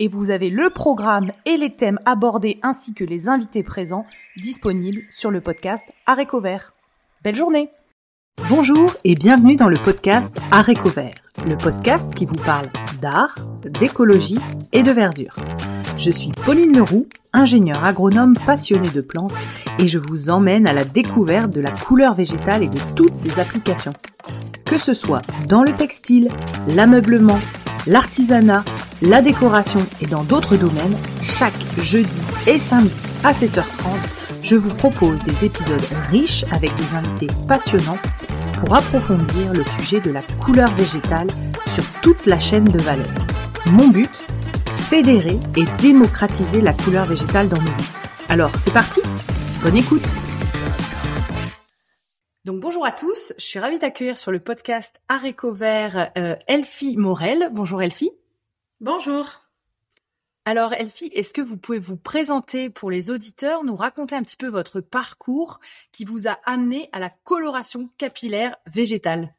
et vous avez le programme et les thèmes abordés ainsi que les invités présents disponibles sur le podcast Aréco Vert. Belle journée Bonjour et bienvenue dans le podcast Aréco Vert, le podcast qui vous parle d'art, d'écologie et de verdure. Je suis Pauline Leroux, ingénieure agronome passionnée de plantes et je vous emmène à la découverte de la couleur végétale et de toutes ses applications. Que ce soit dans le textile, l'ameublement, l'artisanat, la décoration et dans d'autres domaines, chaque jeudi et samedi à 7h30, je vous propose des épisodes riches avec des invités passionnants pour approfondir le sujet de la couleur végétale sur toute la chaîne de valeur. Mon but Fédérer et démocratiser la couleur végétale dans nos vies. Alors, c'est parti Bonne écoute donc bonjour à tous, je suis ravie d'accueillir sur le podcast Aréco Vert euh, Elfie Morel. Bonjour Elfie. Bonjour. Alors Elfie, est-ce que vous pouvez vous présenter pour les auditeurs, nous raconter un petit peu votre parcours qui vous a amené à la coloration capillaire végétale?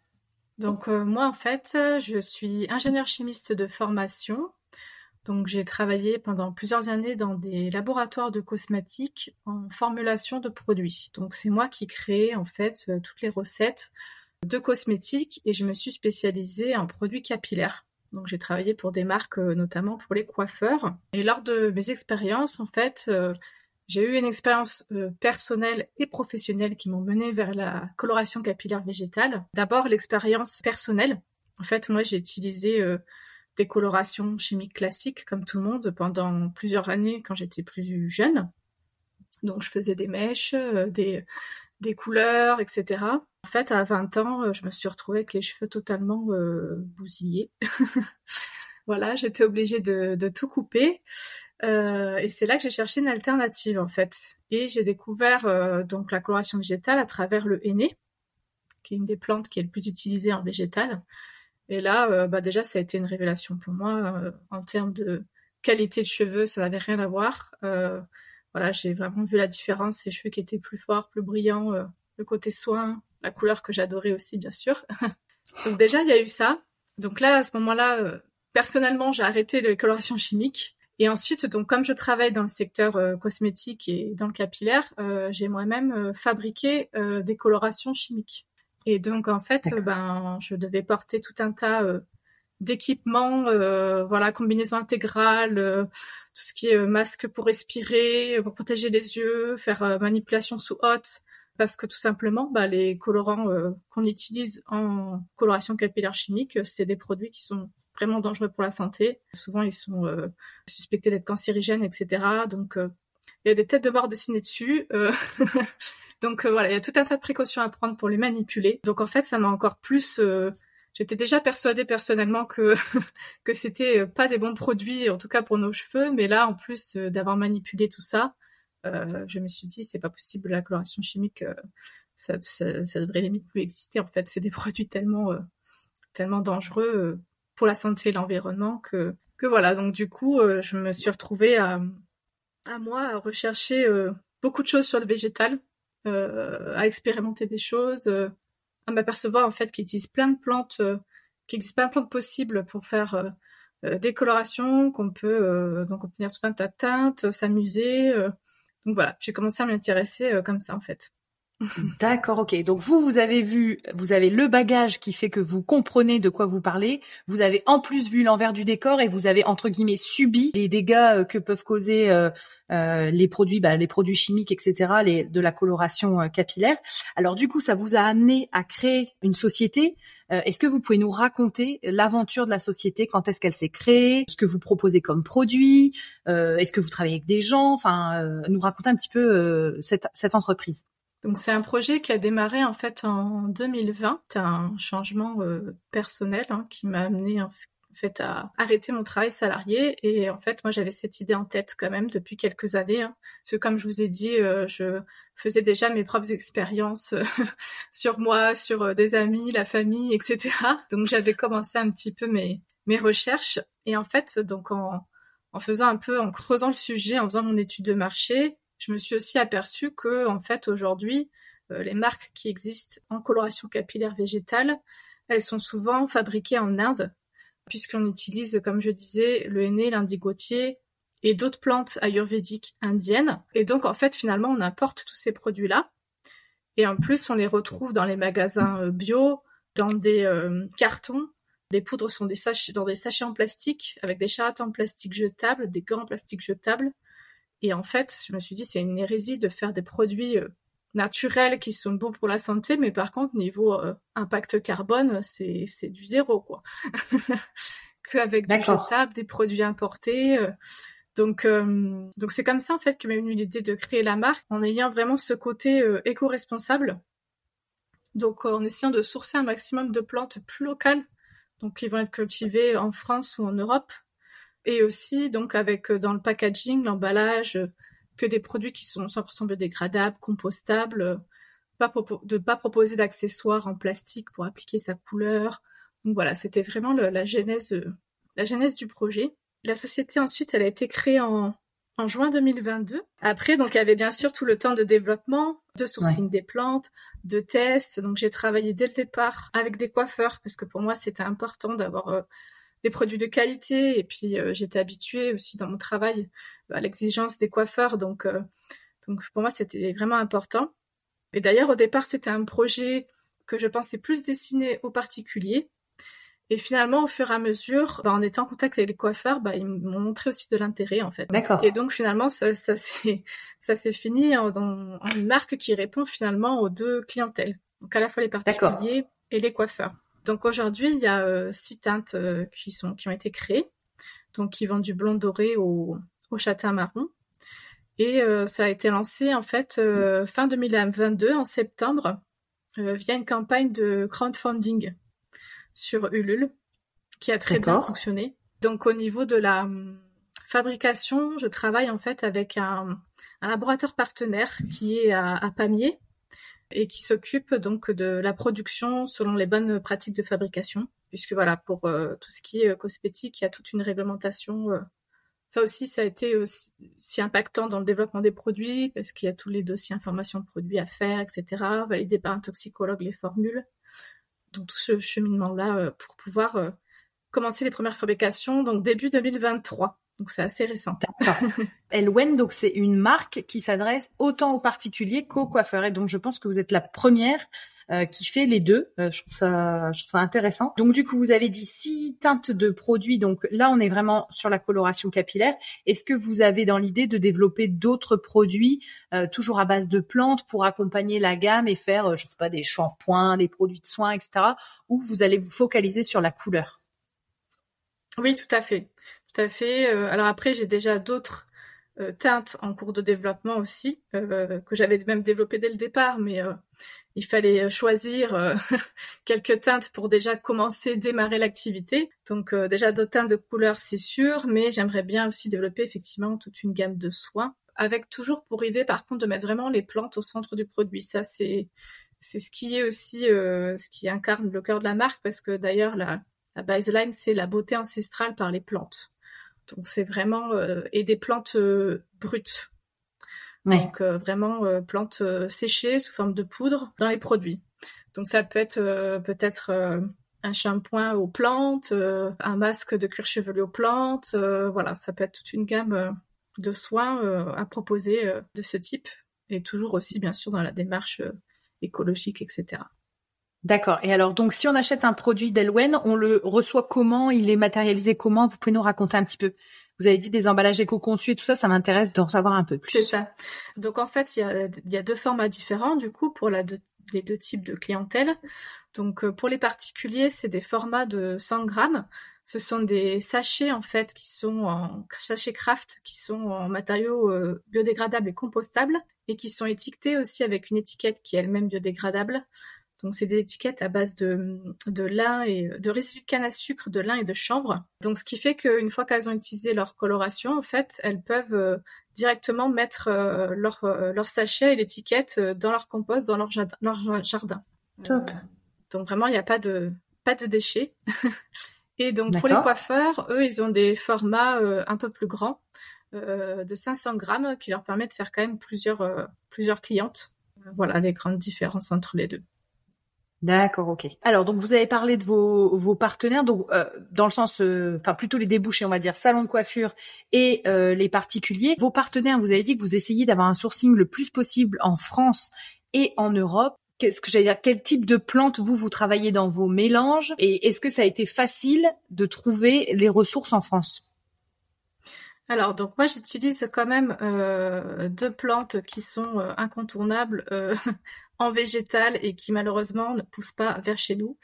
Donc euh, moi en fait, je suis ingénieur chimiste de formation. Donc j'ai travaillé pendant plusieurs années dans des laboratoires de cosmétiques en formulation de produits. Donc c'est moi qui crée en fait euh, toutes les recettes de cosmétiques et je me suis spécialisée en produits capillaires. Donc j'ai travaillé pour des marques, euh, notamment pour les coiffeurs. Et lors de mes expériences, en fait, euh, j'ai eu une expérience euh, personnelle et professionnelle qui m'ont mené vers la coloration capillaire végétale. D'abord l'expérience personnelle. En fait, moi j'ai utilisé des colorations chimiques classiques comme tout le monde pendant plusieurs années quand j'étais plus jeune. Donc je faisais des mèches, des couleurs, etc. En fait, à 20 ans, euh, je me suis retrouvée avec les cheveux totalement euh, bousillés. voilà, j'étais obligée de, tout couper. Euh, et c'est là que j'ai cherché une alternative, en fait. Et j'ai découvert donc la coloration végétale à travers le henné, qui est une des plantes qui est le plus utilisée en végétal. Et là, bah déjà, ça a été une révélation pour moi. en termes de qualité de cheveux, ça n'avait rien à voir. voilà, j'ai vraiment vu la différence, les cheveux qui étaient plus forts, plus brillants, le côté soin, la couleur que j'adorais aussi, bien sûr. donc déjà, il y a eu ça. Donc là, à ce moment-là, euh, personnellement, j'ai arrêté les colorations chimiques. Et ensuite, donc comme je travaille dans le secteur euh, cosmétique et dans le capillaire, euh, j'ai moi-même fabriqué des colorations chimiques. Et donc en fait, ben, je devais porter tout un tas d'équipements, voilà, combinaison intégrale, tout ce qui est masque pour respirer, pour protéger les yeux, faire manipulation sous haute, parce que tout simplement, bah, les colorants euh, qu'on utilise en coloration capillaire chimique, c'est des produits qui sont vraiment dangereux pour la santé. Souvent, ils sont euh, suspectés d'être cancérigènes, etc. Donc, euh, il y a des têtes de mort dessinées dessus. Donc voilà, il y a tout un tas de précautions à prendre pour les manipuler. Donc en fait, ça m'a encore plus J'étais déjà persuadée personnellement que que c'était pas des bons produits, en tout cas pour nos cheveux, mais là, en plus d'avoir manipulé tout ça, euh, je me suis dit c'est pas possible la coloration chimique euh, ça, ça, ça, devrait limite plus exister en fait. C'est des produits tellement euh, tellement dangereux pour la santé et l'environnement que que voilà. Donc du coup je me suis retrouvée à à moi à rechercher beaucoup de choses sur le végétal à expérimenter des choses à m'apercevoir en fait qu'il existe plein de plantes qu'il existe plein de plantes possibles pour faire des colorations qu'on peut donc obtenir tout un tas de teintes s'amuser donc voilà, j'ai commencé à m'intéresser euh, comme ça en fait. D'accord, ok. Donc vous, vous avez vu, vous avez le bagage qui fait que vous comprenez de quoi vous parlez. Vous avez en plus vu l'envers du décor et vous avez entre guillemets subi les dégâts euh, que peuvent causer euh, euh, les produits, bah, les produits chimiques, etc., les, de la coloration capillaire. Alors du coup, ça vous a amené à créer une société. est-ce que vous pouvez nous raconter l'aventure de la société? Quand est-ce qu'elle s'est créée? Ce que vous proposez comme produit? Est-ce que vous travaillez avec des gens? Enfin, nous raconter un petit peu cette, cette entreprise. Donc c'est un projet qui a démarré en fait en 2020, un changement euh, personnel hein, qui m'a amené en fait à arrêter mon travail salarié. Et en fait moi j'avais cette idée en tête quand même depuis quelques années hein. parce que comme je vous ai dit euh, je faisais déjà mes propres expériences euh, sur moi sur euh, des amis la famille etc donc j'avais commencé un petit peu mes mes recherches. Et en fait donc en en faisant un peu en creusant le sujet en faisant mon étude de marché je me suis aussi aperçue que en fait aujourd'hui les marques qui existent en coloration capillaire végétale elles sont souvent fabriquées en Inde puisqu'on utilise, comme je disais, le henné, l'indigotier et d'autres plantes ayurvédiques indiennes. Et donc, en fait, finalement, on importe tous ces produits-là. Et en plus, on les retrouve dans les magasins euh, bio, dans des euh, cartons. Les poudres sont des dans des sachets en plastique, avec des charrettes en plastique jetables, des gants en plastique jetables. Et en fait, je me suis dit, c'est une hérésie de faire des produits euh, naturels qui sont bons pour la santé, mais par contre niveau euh, impact carbone, c'est c'est du zéro quoi. Qu'avec du jetable, des produits importés. Euh. donc euh, donc c'est comme ça en fait que m'est venue l'idée de créer la marque en ayant vraiment ce côté éco-responsable. Donc en essayant de sourcer un maximum de plantes plus locales, donc qui vont être cultivées en France ou en Europe, et aussi donc avec dans le packaging, l'emballage que des produits qui sont 100% biodégradables, compostables, euh, pas de pas proposer d'accessoires en plastique pour appliquer sa couleur. Donc voilà, c'était vraiment la genèse, euh, la genèse du projet. La société ensuite, elle a été créée en, en juin 2022. Après, donc il y avait bien sûr tout le temps de développement, de sourcing des plantes, de tests. Donc j'ai travaillé dès le départ avec des coiffeurs parce que pour moi c'était important d'avoir euh, des produits de qualité. Et puis euh, j'étais habituée aussi dans mon travail à l'exigence des coiffeurs. Donc euh, donc pour moi c'était vraiment important. Et d'ailleurs au départ c'était un projet que je pensais plus destiné aux particuliers. Et finalement au fur et à mesure bah, en étant en contact avec les coiffeurs bah, ils m'ont montré aussi de l'intérêt en fait. D'accord. Et donc finalement ça ça s'est fini en, en une marque qui répond finalement aux deux clientèles. Donc à la fois les particuliers et les coiffeurs donc aujourd'hui, il y a euh, six teintes euh, qui sont qui ont été créées, donc qui vont du blond doré au, au châtain marron. Et euh, ça a été lancé en fait fin 2022 en septembre via une campagne de crowdfunding sur Ulule qui a très bien fonctionné. Donc au niveau de la hum, fabrication, je travaille en fait avec un, un laboratoire partenaire qui est à, à Pamiers et qui s'occupe donc de la production selon les bonnes pratiques de fabrication, puisque voilà, pour euh, tout ce qui est euh, cosmétique, il y a toute une réglementation. Euh. ça aussi, ça a été aussi, impactant dans le développement des produits, parce qu'il y a tous les dossiers information de produits à faire, etc., valider par un toxicologue les formules. Donc tout ce cheminement-là pour pouvoir commencer les premières fabrications, donc début 2023. Donc c'est assez récent. Elwen, donc c'est une marque qui s'adresse autant aux particuliers qu'aux coiffeurs. Et donc je pense que vous êtes la première euh, qui fait les deux. Euh, je trouve ça, je trouve ça intéressant. Donc du coup, vous avez dit six teintes de produits. Donc là, on est vraiment sur la coloration capillaire. Est-ce que vous avez dans l'idée de développer d'autres produits, euh, toujours à base de plantes, pour accompagner la gamme et faire, je sais pas, des shampoings, des produits de soins, etc. Ou vous allez vous focaliser sur la couleur? Oui, tout à fait. Tout à fait. Euh, alors après, j'ai déjà d'autres euh, teintes en cours de développement aussi, euh, que j'avais même développé dès le départ, mais il fallait choisir quelques teintes pour déjà commencer, démarrer l'activité. Donc déjà d'autres teintes de couleurs, c'est sûr, mais j'aimerais bien aussi développer effectivement toute une gamme de soins, avec toujours pour idée par contre de mettre vraiment les plantes au centre du produit. Ça c'est c'est ce qui est aussi ce qui incarne le cœur de la marque, parce que d'ailleurs la baseline c'est la beauté ancestrale par les plantes. Donc c'est vraiment euh, et des plantes euh, brutes. Donc euh, vraiment plantes séchées sous forme de poudre dans les produits. Donc ça peut être peut-être un shampoing aux plantes, un masque de cuir chevelu aux plantes. voilà, ça peut être toute une gamme de soins à proposer de ce type et toujours aussi bien sûr dans la démarche écologique, etc. D'accord. Et alors, donc, si on achète un produit d'Elwen, on le reçoit comment? Il est matérialisé comment? Vous pouvez nous raconter un petit peu Vous avez dit des emballages éco-conçus et tout ça, ça m'intéresse d'en savoir un peu plus. C'est ça. Donc, en fait, il y a, deux formats différents, du coup, pour les deux types de clientèle. Donc, euh, pour les particuliers, c'est des formats de 100 grammes. Ce sont des sachets, en fait, qui sont en sachets craft, qui sont en matériaux euh, biodégradables et compostables, et qui sont étiquetés aussi avec une étiquette qui est elle-même biodégradable. Donc c'est des étiquettes à base de, de lin et de résidus de canne à sucre, de lin et de chanvre. Donc ce qui fait qu'une fois qu'elles ont utilisé leur coloration, en fait, elles peuvent euh, directement mettre euh, leur, euh, leur sachet et l'étiquette dans leur compost, dans leur jardin. Leur jardin. Top. donc vraiment, il n'y a pas de pas de déchets. et donc pour les coiffeurs, eux, ils ont des formats un peu plus grands, de 500 grammes, qui leur permet de faire quand même plusieurs plusieurs clientes. Voilà les grandes différences entre les deux. D'accord, ok. Alors donc vous avez parlé de vos, partenaires, donc euh, dans le sens, euh, enfin plutôt les débouchés, on va dire salon de coiffure et euh, les particuliers. Vos partenaires, vous avez dit que vous essayez d'avoir un sourcing le plus possible en France et en Europe. Qu'est-ce que j'allais dire Quel type de plantes vous vous travaillez dans vos mélanges et est-ce que ça a été facile de trouver les ressources en France? Alors, donc moi j'utilise quand même deux plantes qui sont incontournables en végétal et qui malheureusement ne pousse pas vers chez nous.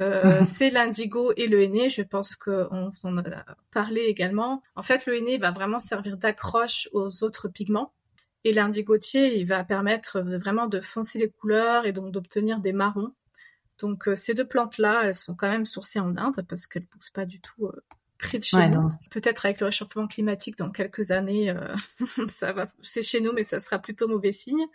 Euh, c'est l'indigo et le henné. Je pense qu'on en a parlé également. En fait, le henné va vraiment servir d'accroche aux autres pigments. Et l'indigotier, il va permettre vraiment de foncer les couleurs et donc d'obtenir des marrons. Donc euh, ces deux plantes-là, elles sont quand même sourcées en Inde parce qu'elles poussent pas du tout euh, près de chez nous. Peut-être avec le réchauffement climatique dans quelques années, ça va, c'est chez nous, mais ça sera plutôt mauvais signe.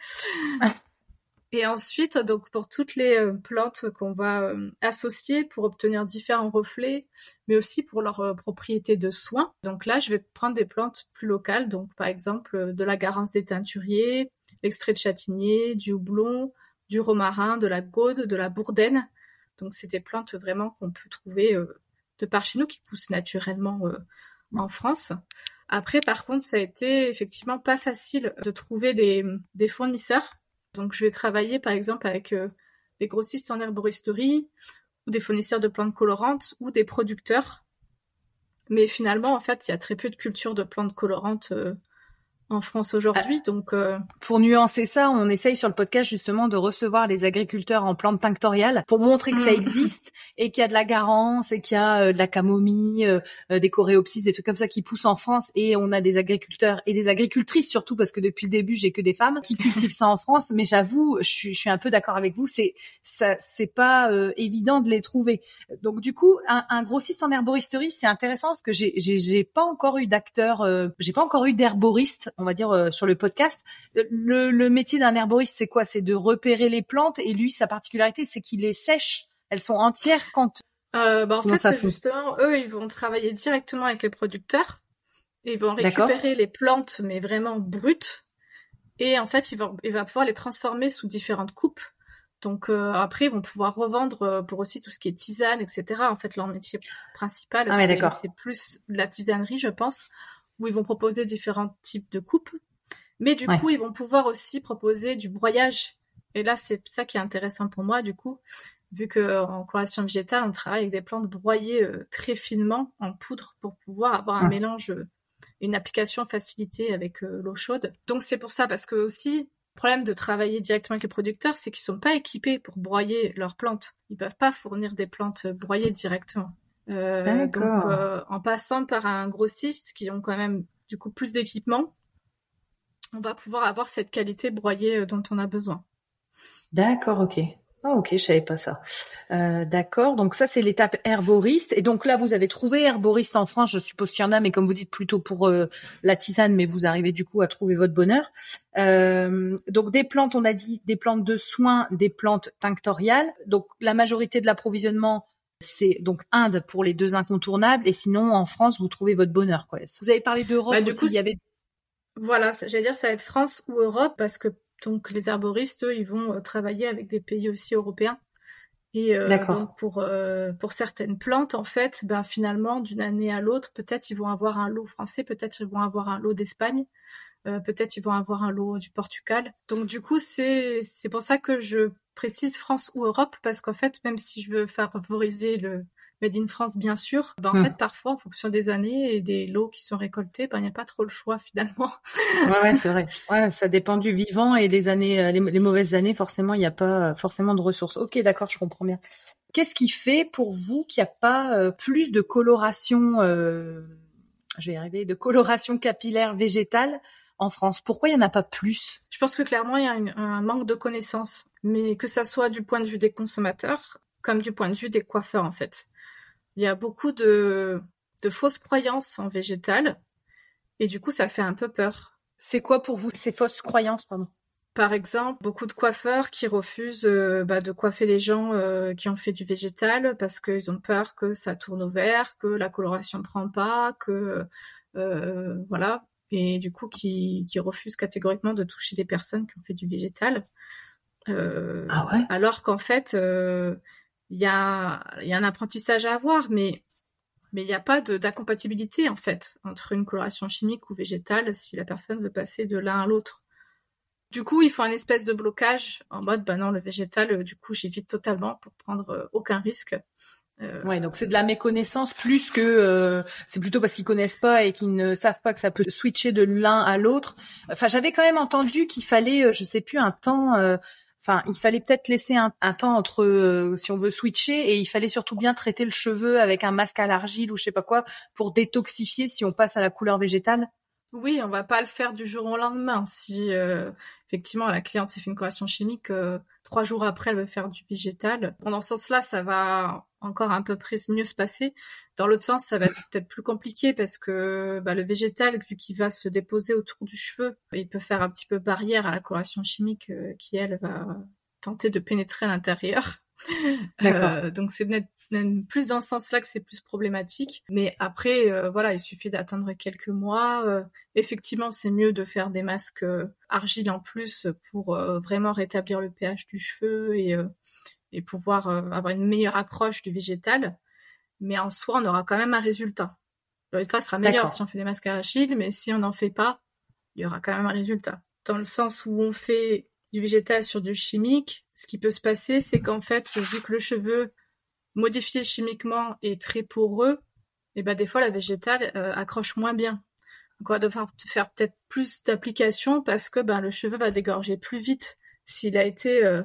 Et ensuite, donc pour toutes les euh, plantes qu'on va euh, associer pour obtenir différents reflets, mais aussi pour leurs euh, propriétés de soins. Donc là, je vais prendre des plantes plus locales, donc par exemple de la garance des teinturiers, l'extrait de châtaignier, du houblon, du romarin, de la gaude, de la bourdaine. Donc c'est des plantes vraiment qu'on peut trouver de par chez nous, qui poussent naturellement en France. Après, par contre, ça a été effectivement pas facile de trouver des, des fournisseurs donc je vais travailler par exemple avec euh, des grossistes en herboristerie ou des fournisseurs de plantes colorantes ou des producteurs. Mais finalement, en fait, il y a très peu de culture de plantes colorantes euh, en France aujourd'hui. Ah. Donc, euh, pour nuancer ça, on essaye sur le podcast justement de recevoir les agriculteurs en plantes tinctoriales pour montrer que ça mm. existe et qu'il y a de la garance et qu'il y a euh, de la camomille, euh, des coréopsis, des trucs comme ça qui poussent en France. Et on a des agriculteurs et des agricultrices surtout parce que depuis le début, j'ai que des femmes qui cultivent ça en France. Mais j'avoue, je suis, je suis un peu d'accord avec vous. C'est ça, c'est pas évident de les trouver. Donc du coup, un, un grossiste en herboristerie, c'est intéressant parce que j'ai, j'ai, pas encore eu d'acteur, j'ai pas encore eu d'herboriste on va dire euh, sur le podcast. Le, métier d'un herboriste, c'est quoi? C'est de repérer les plantes et lui, sa particularité, c'est qu'il les sèche. Elles sont entières quand. Euh, bah en fait, c'est justement eux, ils vont travailler directement avec les producteurs. Ils vont récupérer les plantes, mais vraiment brutes. Et en fait, ils vont, il va pouvoir les transformer sous différentes coupes. Donc euh, après, ils vont pouvoir revendre pour aussi tout ce qui est tisane, etc. En fait, leur métier principal, ah c'est plus la tisanerie, je pense où ils vont proposer différents types de coupes. Mais du coup, ils vont pouvoir aussi proposer du broyage. Et là, c'est ça qui est intéressant pour moi, du coup, vu qu'en coloration végétale, on travaille avec des plantes broyées euh, très finement en poudre pour pouvoir avoir un mélange, euh, une application facilitée avec euh, l'eau chaude. Donc c'est pour ça, parce que aussi, le problème de travailler directement avec les producteurs, c'est qu'ils sont pas équipés pour broyer leurs plantes. Ils peuvent pas fournir des plantes broyées directement. Euh, donc, euh, en passant par un grossiste qui ont quand même du coup plus d'équipement, on va pouvoir avoir cette qualité broyée euh, dont on a besoin. D'accord, ok. Ah ok, je savais pas ça. Euh, D'accord, donc ça c'est l'étape herboriste. Et donc là, vous avez trouvé herboriste en France. Je suppose qu'il y en a, mais comme vous dites, plutôt pour euh, la tisane, mais vous arrivez du coup à trouver votre bonheur. Euh, donc des plantes, on a dit des plantes de soins, des plantes tinctoriales. Donc la majorité de l'approvisionnement c'est donc Inde pour les deux incontournables et sinon en France vous trouvez votre bonheur quoi. Vous avez parlé d'Europe bah, du coup, il y avait voilà, j'allais dire ça va être France ou Europe parce que donc les herboristes eux, ils vont euh, travailler avec des pays aussi européens. Et euh, donc pour euh, pour certaines plantes en fait, ben finalement d'une année à l'autre, peut-être ils vont avoir un lot français, peut-être ils vont avoir un lot d'Espagne, peut-être ils vont avoir un lot du Portugal. Donc du coup c'est c'est pour ça que je précise France ou Europe parce qu'en fait, même si je veux favoriser le Made in France, bien sûr, ben, en hmm. fait, parfois, en fonction des années et des lots qui sont récoltés, ben, il n'y a pas trop le choix finalement. ouais, ouais c'est vrai. Ouais, ça dépend du vivant et les années, euh, les, mauvaises années, forcément, il n'y a pas forcément de ressources. Ok, d'accord, je comprends bien. Qu'est-ce qui fait pour vous qu'il n'y a pas euh, plus de coloration, euh, je vais y arriver, de coloration capillaire végétale en France. Pourquoi il n'y en a pas plus? Je pense que clairement, il y a un manque de connaissances, mais que ça soit du point de vue des consommateurs comme du point de vue des coiffeurs, en fait. Il y a beaucoup de, de fausses croyances en végétal, et du coup, ça fait un peu peur. C'est quoi pour vous ces fausses croyances, pardon? Par exemple, beaucoup de coiffeurs qui refusent euh, bah, de coiffer les gens euh, qui ont fait du végétal parce qu'ils ont peur que ça tourne au vert, que la coloration ne prend pas, que euh, voilà, et du coup qui, qui refusent catégoriquement de toucher des personnes qui ont fait du végétal. ah ouais? alors qu'en fait, il y a, y a un apprentissage à avoir, mais mais il n'y a pas d'incompatibilité en fait entre une coloration chimique ou végétale si la personne veut passer de l'un à l'autre. Du coup, il faut un espèce de blocage en mode, bah non, le végétal, euh, du coup, j'évite totalement pour prendre euh, aucun risque. Euh... Ouais, donc c'est de la méconnaissance plus que euh, c'est plutôt parce qu'ils connaissent pas et qu'ils ne savent pas que ça peut switcher de l'un à l'autre. Enfin, j'avais quand même entendu qu'il fallait, je sais plus, un temps. Enfin, il fallait peut-être laisser un, temps entre si on veut switcher et il fallait surtout bien traiter le cheveu avec un masque à l'argile ou je sais pas quoi pour détoxifier si on passe à la couleur végétale. Oui, on va pas le faire du jour au lendemain. Si euh, effectivement la cliente s'est fait une correction chimique, euh, trois jours après elle veut faire du végétal. Pendant ce sens-là, ça va encore un peu près mieux se passer. Dans l'autre sens, ça va être peut-être plus compliqué parce que bah, le végétal, vu qu'il va se déposer autour du cheveu, il peut faire un petit peu barrière à la coloration chimique euh, qui elle va tenter de pénétrer à l'intérieur. Euh, donc c'est même plus dans ce sens-là que c'est plus problématique. Mais après, euh, voilà, il suffit d'attendre quelques mois. Euh, effectivement, c'est mieux de faire des masques argile en plus pour vraiment rétablir le pH du cheveu et, et pouvoir avoir une meilleure accroche du végétal. Mais en soi, on aura quand même un résultat. Le résultat sera meilleur si on fait des masques argile, mais si on n'en fait pas, il y aura quand même un résultat. Dans le sens où on fait du végétal sur du chimique, ce qui peut se passer, c'est qu'en fait, vu que le cheveu modifié chimiquement est très poreux, et ben des fois la végétale euh, accroche moins bien. Donc on va devoir faire peut-être plus d'applications parce que ben le cheveu va dégorger plus vite s'il a été euh,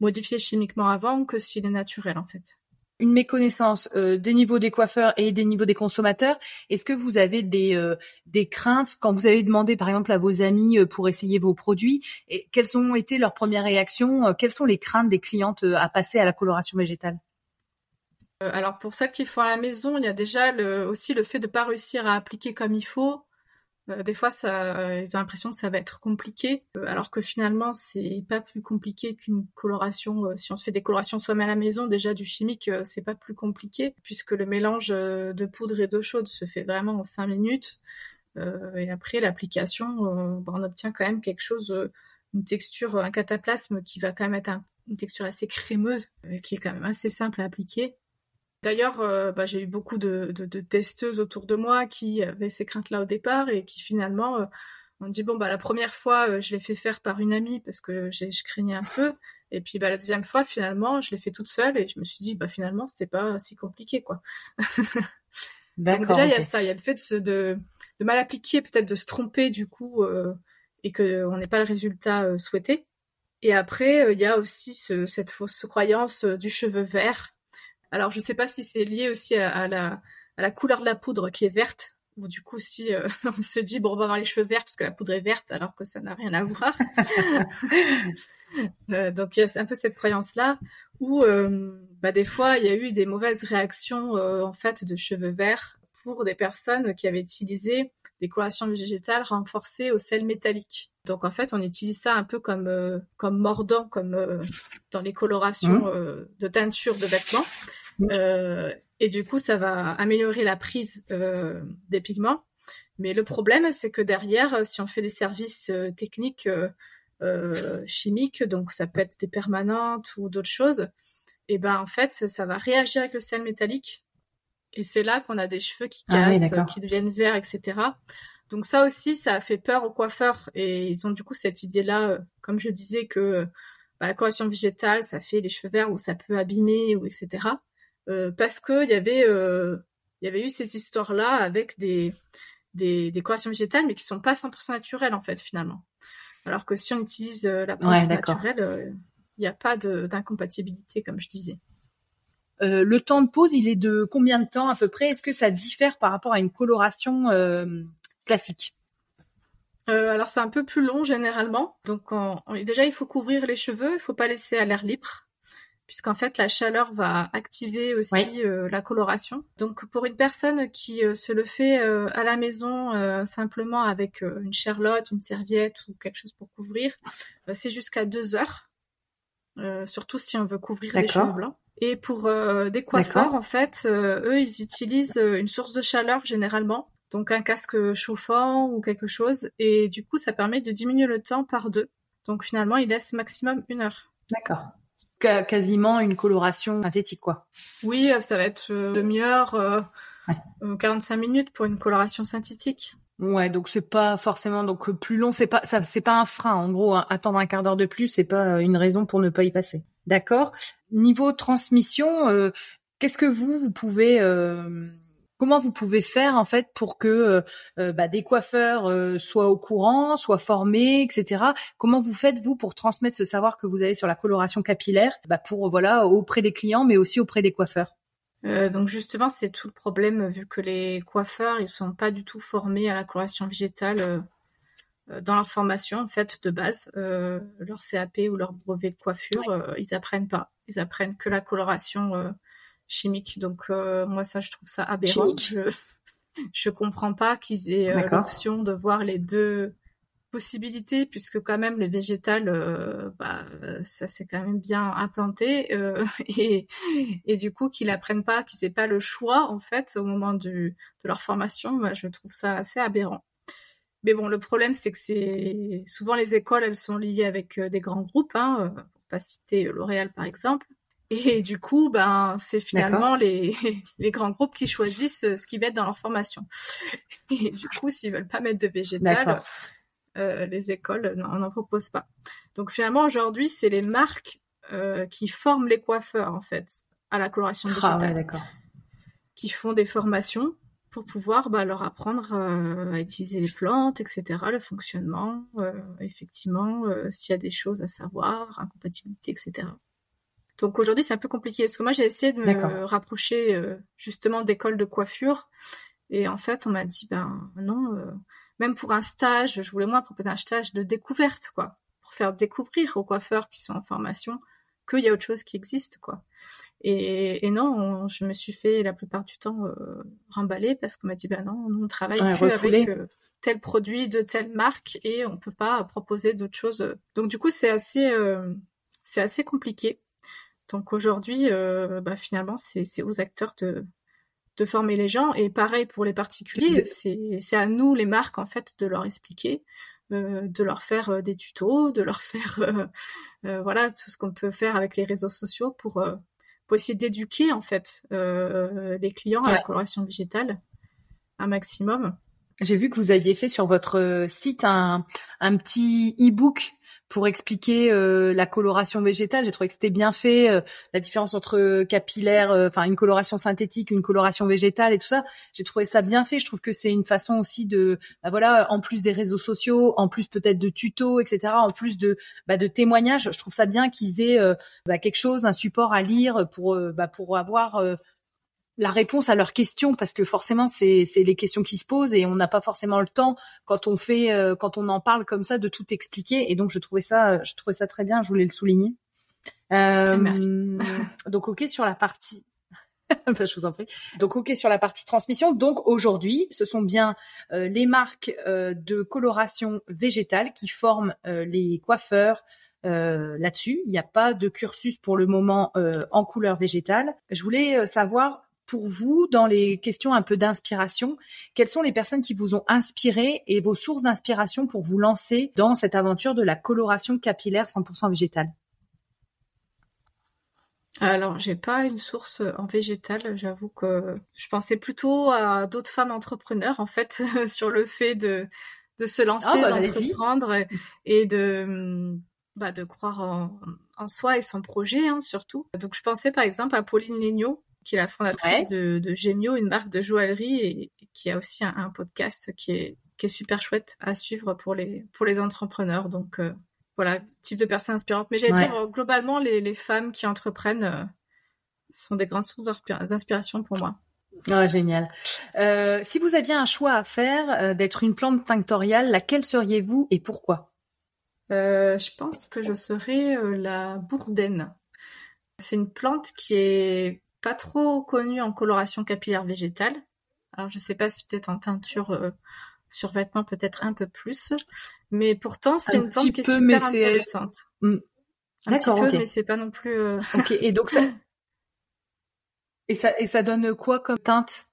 modifié chimiquement avant que s'il est naturel en fait. Une méconnaissance euh, des niveaux des coiffeurs et des niveaux des consommateurs. Est-ce que vous avez des, euh, des craintes quand vous avez demandé par exemple à vos amis euh, pour essayer vos produits et Quelles ont été leurs premières réactions Quelles sont les craintes des clientes à passer à la coloration végétale? Alors pour celles qui font à la maison, il y a déjà le, aussi le fait de ne pas réussir à appliquer comme il faut, euh, des fois, euh, ils ont l'impression que ça va être compliqué, euh, alors que finalement, c'est pas plus compliqué qu'une coloration. si on se fait des colorations soi-même à la maison, déjà du chimique, c'est pas plus compliqué, puisque le mélange de poudre et d'eau chaude se fait vraiment en 5 minutes. et après, l'application, bah, on obtient quand même quelque chose, une texture, un cataplasme qui va quand même être une texture assez crémeuse, qui est quand même assez simple à appliquer. D'ailleurs, euh, bah, j'ai eu beaucoup de, testeuses autour de moi qui avaient ces craintes-là au départ et qui finalement euh, ont dit bon bah la première fois euh, je l'ai fait faire par une amie parce que je craignais un peu et puis bah la deuxième fois finalement je l'ai fait toute seule et je me suis dit bah finalement c'était pas si compliqué quoi. Donc déjà il y a ça, il y a le fait de, mal appliquer, peut-être de se tromper du coup et qu'on n'ait pas le résultat souhaité. Et après il y a aussi cette fausse croyance du cheveu vert alors, je sais pas si c'est lié aussi à, la, à, la, couleur de la poudre qui est verte. Ou du coup, si euh, on se dit, bon, on va avoir les cheveux verts parce que la poudre est verte, alors que ça n'a rien à voir. euh, donc, il y a un peu cette croyance-là. Ou, euh, bah, des fois, il y a eu des mauvaises réactions, en fait, de cheveux verts pour des personnes qui avaient utilisé des colorations végétales renforcées au sel métallique. Donc en fait, on utilise ça un peu comme comme mordant, comme dans les colorations mmh. de teinture de vêtements. Euh, et du coup, ça va améliorer la prise euh, des pigments. Mais le problème, c'est que derrière, si on fait des services euh, techniques chimiques, donc ça peut être des permanentes ou d'autres choses, et ben en fait, ça, va réagir avec le sel métallique. Et c'est là qu'on a des cheveux qui ah cassent, qui deviennent verts, etc. Donc ça aussi, ça a fait peur aux coiffeurs et ils ont du coup cette idée-là, comme je disais que bah, la coloration végétale, ça fait les cheveux verts ou ça peut abîmer ou etc. Euh, parce que il y avait euh, il y avait eu ces histoires là avec des des décorations végétales mais qui sont pas 100% naturelles en fait finalement. Alors que si on utilise euh, la plante naturelle, il n'y a pas d'incompatibilité comme je disais. le temps de pose, il est de combien de temps à peu près? Est-ce que ça diffère par rapport à une coloration classique euh, alors c'est un peu plus long généralement. Donc déjà il faut couvrir les cheveux, il faut pas laisser à l'air libre puisqu'en fait la chaleur va activer aussi euh, la coloration. Donc pour une personne qui euh, se le fait à la maison simplement avec une charlotte, une serviette ou quelque chose pour couvrir, c'est jusqu'à deux heures. surtout si on veut couvrir les cheveux blancs. Et pour des coiffeurs, en fait, eux, ils utilisent une source de chaleur généralement donc un casque chauffant ou quelque chose, et du coup ça permet de diminuer le temps par deux. Donc finalement il laisse maximum une heure. D'accord. quasiment une coloration synthétique quoi. Oui, euh, ça va être euh, demi-heure, euh, 45 euh, minutes pour une coloration synthétique. Ouais, donc c'est pas forcément donc plus long, c'est pas ça, c'est pas un frein. En gros, hein, attendre un quart d'heure de plus, c'est pas une raison pour ne pas y passer. D'accord. Niveau transmission, qu'est-ce que vous vous pouvez comment vous pouvez faire en fait pour que euh, euh, bah, des coiffeurs euh, soient au courant, soient formés, etc. Comment vous faites vous pour transmettre ce savoir que vous avez sur la coloration capillaire, bah, pour voilà auprès des clients, mais aussi auprès des coiffeurs? Donc justement, c'est tout le problème vu que les coiffeurs ils sont pas du tout formés à la coloration végétale dans leur formation en fait de base, leur CAP ou leur brevet de coiffure, ils apprennent pas. Ils apprennent que la coloration chimique. Donc euh, moi ça je trouve ça aberrant. Je, je comprends pas qu'ils aient euh, l'option de voir les deux possibilités puisque quand même le végétal euh, bah, ça c'est quand même bien implanté et, et du coup qu'ils apprennent pas qu'ils aient pas le choix en fait au moment du, de leur formation bah, je trouve ça assez aberrant mais bon le problème c'est que c'est souvent les écoles elles sont liées avec des grands groupes hein, pour pas citer L'Oréal par exemple et du coup, ben, c'est finalement les, les grands groupes qui choisissent euh, ce qu'ils mettent dans leur formation. Et du coup, s'ils veulent pas mettre de végétal, euh, les écoles n'en proposent pas. Donc finalement, aujourd'hui, c'est les marques euh, qui forment les coiffeurs, en fait, à la coloration ah végétale. qui font des formations pour pouvoir bah, leur apprendre euh, à utiliser les plantes, etc., le fonctionnement, effectivement, s'il y a des choses à savoir, incompatibilité, etc. Donc aujourd'hui, c'est un peu compliqué parce que moi, j'ai essayé de me rapprocher euh, justement d'écoles de coiffure et en fait, on m'a dit ben non, euh, même pour un stage, je voulais moi proposer un stage de découverte quoi, pour faire découvrir aux coiffeurs qui sont en formation qu'il y a autre chose qui existe quoi. Et, et non, je me suis fait la plupart du temps euh, remballer parce qu'on m'a dit ben non, nous on travaille plus avec euh, tel produit de telle marque et on peut pas proposer d'autres choses. Donc du coup, c'est assez c'est assez compliqué. Donc aujourd'hui, euh, bah, finalement, c'est aux acteurs de, de former les gens. Et pareil pour les particuliers, c'est à nous, les marques, en fait, de leur expliquer, euh, de leur faire euh, des tutos, de leur faire, voilà, tout ce qu'on peut faire avec les réseaux sociaux pour, pour essayer d'éduquer, en fait, les clients à la coloration végétale un maximum. J'ai vu que vous aviez fait sur votre site un, un petit e-book pour expliquer euh, la coloration végétale. J'ai trouvé que c'était bien fait, euh, la différence entre capillaire, euh, enfin une coloration synthétique, une coloration végétale et tout ça. J'ai trouvé ça bien fait. Je trouve que c'est une façon aussi de, bah voilà, en plus des réseaux sociaux, en plus peut-être de tutos, etc., en plus de bah, de témoignages. Je trouve ça bien qu'ils aient bah, quelque chose, un support à lire pour bah, pour avoir la réponse à leurs questions parce que forcément c'est c'est les questions qui se posent et on n'a pas forcément le temps quand on fait euh, quand on en parle comme ça de tout expliquer et donc je trouvais ça je trouvais ça très bien je voulais le souligner euh, Merci. donc ok sur la partie je vous en prie. Donc ok sur la partie transmission. Donc aujourd'hui, ce sont bien euh, les marques de coloration végétale qui forment les coiffeurs, là-dessus. Il n'y a pas de cursus pour le moment en couleur végétale. Je voulais savoir pour vous dans les questions un peu d'inspiration Quelles sont les personnes qui vous ont inspiré et vos sources d'inspiration pour vous lancer dans cette aventure de la coloration capillaire 100% végétale? Alors, j'ai pas une source en végétal. J'avoue que je pensais plutôt à d'autres femmes entrepreneurs, en fait, sur le fait de, de se lancer, bah, d'entreprendre et, de, bah, de croire en, soi et son projet, hein, surtout. Donc, je pensais par exemple à Pauline Legnaud, qui est la fondatrice de, de Gemio, une marque de joaillerie et, qui a aussi un, podcast qui est, qui est super chouette à suivre pour les, pour les entrepreneurs. Donc euh, voilà, type de personnes inspirantes. Mais j'allais dire, globalement, les, les femmes qui entreprennent euh, sont des grandes sources d'inspiration pour moi. Ah, génial. Euh, si vous aviez un choix à faire euh, d'être une plante tinctoriale, laquelle seriez-vous et pourquoi? Euh, Je pense que je serais la bourdaine. C'est une plante qui est pas trop connue en coloration capillaire végétale. Alors je sais pas si peut-être en teinture sur vêtements peut-être un peu plus, mais pourtant c'est une plante qui est super intéressante. Hmm. Un petit peu, mais c'est pas non plus. Ok. Et donc ça, et ça, et ça donne quoi comme teinte?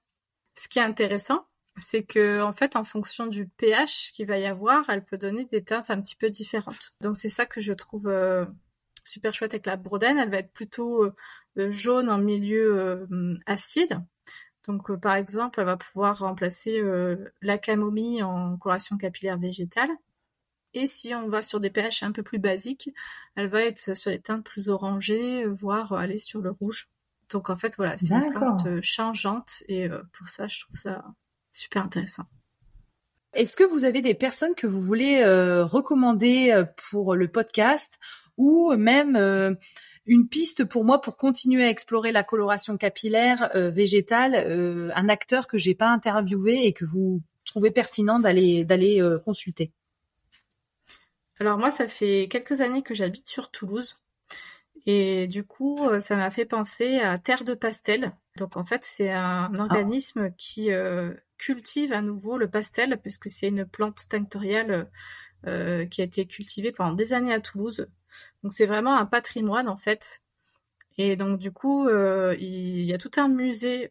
Ce qui est intéressant, c'est que en fait, en fonction du pH qu'il va y avoir, elle peut donner des teintes un petit peu différentes. Donc c'est ça que je trouve euh, super chouette avec la Bourdaine. Elle va être plutôt euh, euh, jaune en milieu acide. Donc par exemple, elle va pouvoir remplacer la camomille en coloration capillaire végétale. Et si on va sur des pH un peu plus basiques, elle va être sur des teintes plus orangées, voire aller sur le rouge. Donc en fait, voilà, c'est une plante euh, changeante et euh, pour ça, je trouve ça super intéressant. Est-ce que vous avez des personnes que vous voulez euh, recommander pour le podcast ou même une piste pour moi pour continuer à explorer la coloration capillaire végétale, un acteur que j'ai pas interviewé et que vous trouvez pertinent d'aller d'aller consulter Alors moi, ça fait quelques années que j'habite sur Toulouse. Et du coup, euh, ça m'a fait penser à Terre de Pastel. Donc en fait, c'est un ah. organisme qui euh, cultive à nouveau le pastel, puisque c'est une plante tinctoriale euh, qui a été cultivée pendant des années à Toulouse. Donc c'est vraiment un patrimoine en fait. Et donc du coup, il y a tout un musée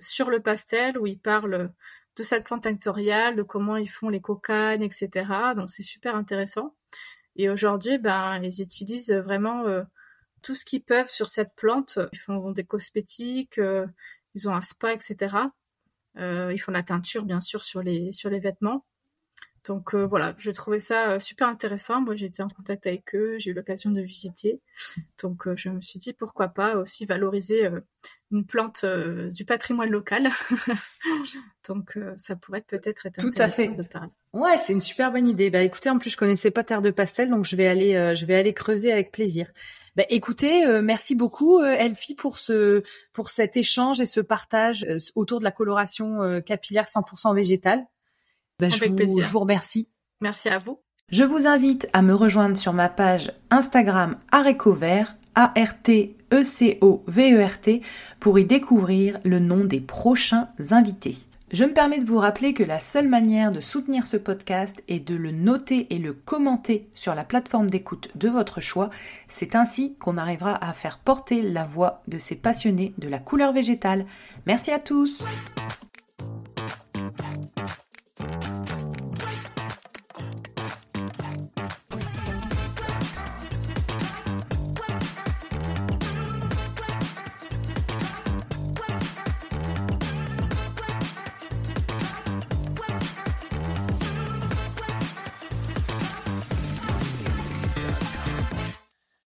sur le pastel où ils parlent de cette plante tinctoriale, de comment ils font les cocaines, etc. Donc c'est super intéressant. Et aujourd'hui, ben, ils utilisent vraiment tout ce qu'ils peuvent sur cette plante. Ils font des cosmétiques, euh, ils ont un spa, etc. Euh, ils font la teinture, bien sûr, sur les vêtements. Donc euh, voilà, je trouvais ça super intéressant. Moi, été en contact avec eux, j'ai eu l'occasion de visiter. Donc je me suis dit pourquoi pas aussi valoriser une plante du patrimoine local. Donc ça pourrait peut-être être, intéressant Tout à fait. de parler. Ouais, c'est une super bonne idée. Bah écoutez, en plus je connaissais pas Terre de Pastel, donc je vais aller je vais aller creuser avec plaisir. Bah, écoutez, euh, merci beaucoup euh, Elfie pour ce pour cet échange et ce partage euh, autour de la coloration capillaire 100% végétale. Bah, je, vous, je vous remercie. Merci à vous. Je vous invite à me rejoindre sur ma page Instagram Arécovert, A-R-T-E-C-O-V-E-R-T, pour y découvrir le nom des prochains invités. Je me permets de vous rappeler que la seule manière de soutenir ce podcast est de le noter et le commenter sur la plateforme d'écoute de votre choix. C'est ainsi qu'on arrivera à faire porter la voix de ces passionnés de la couleur végétale. Merci à tous.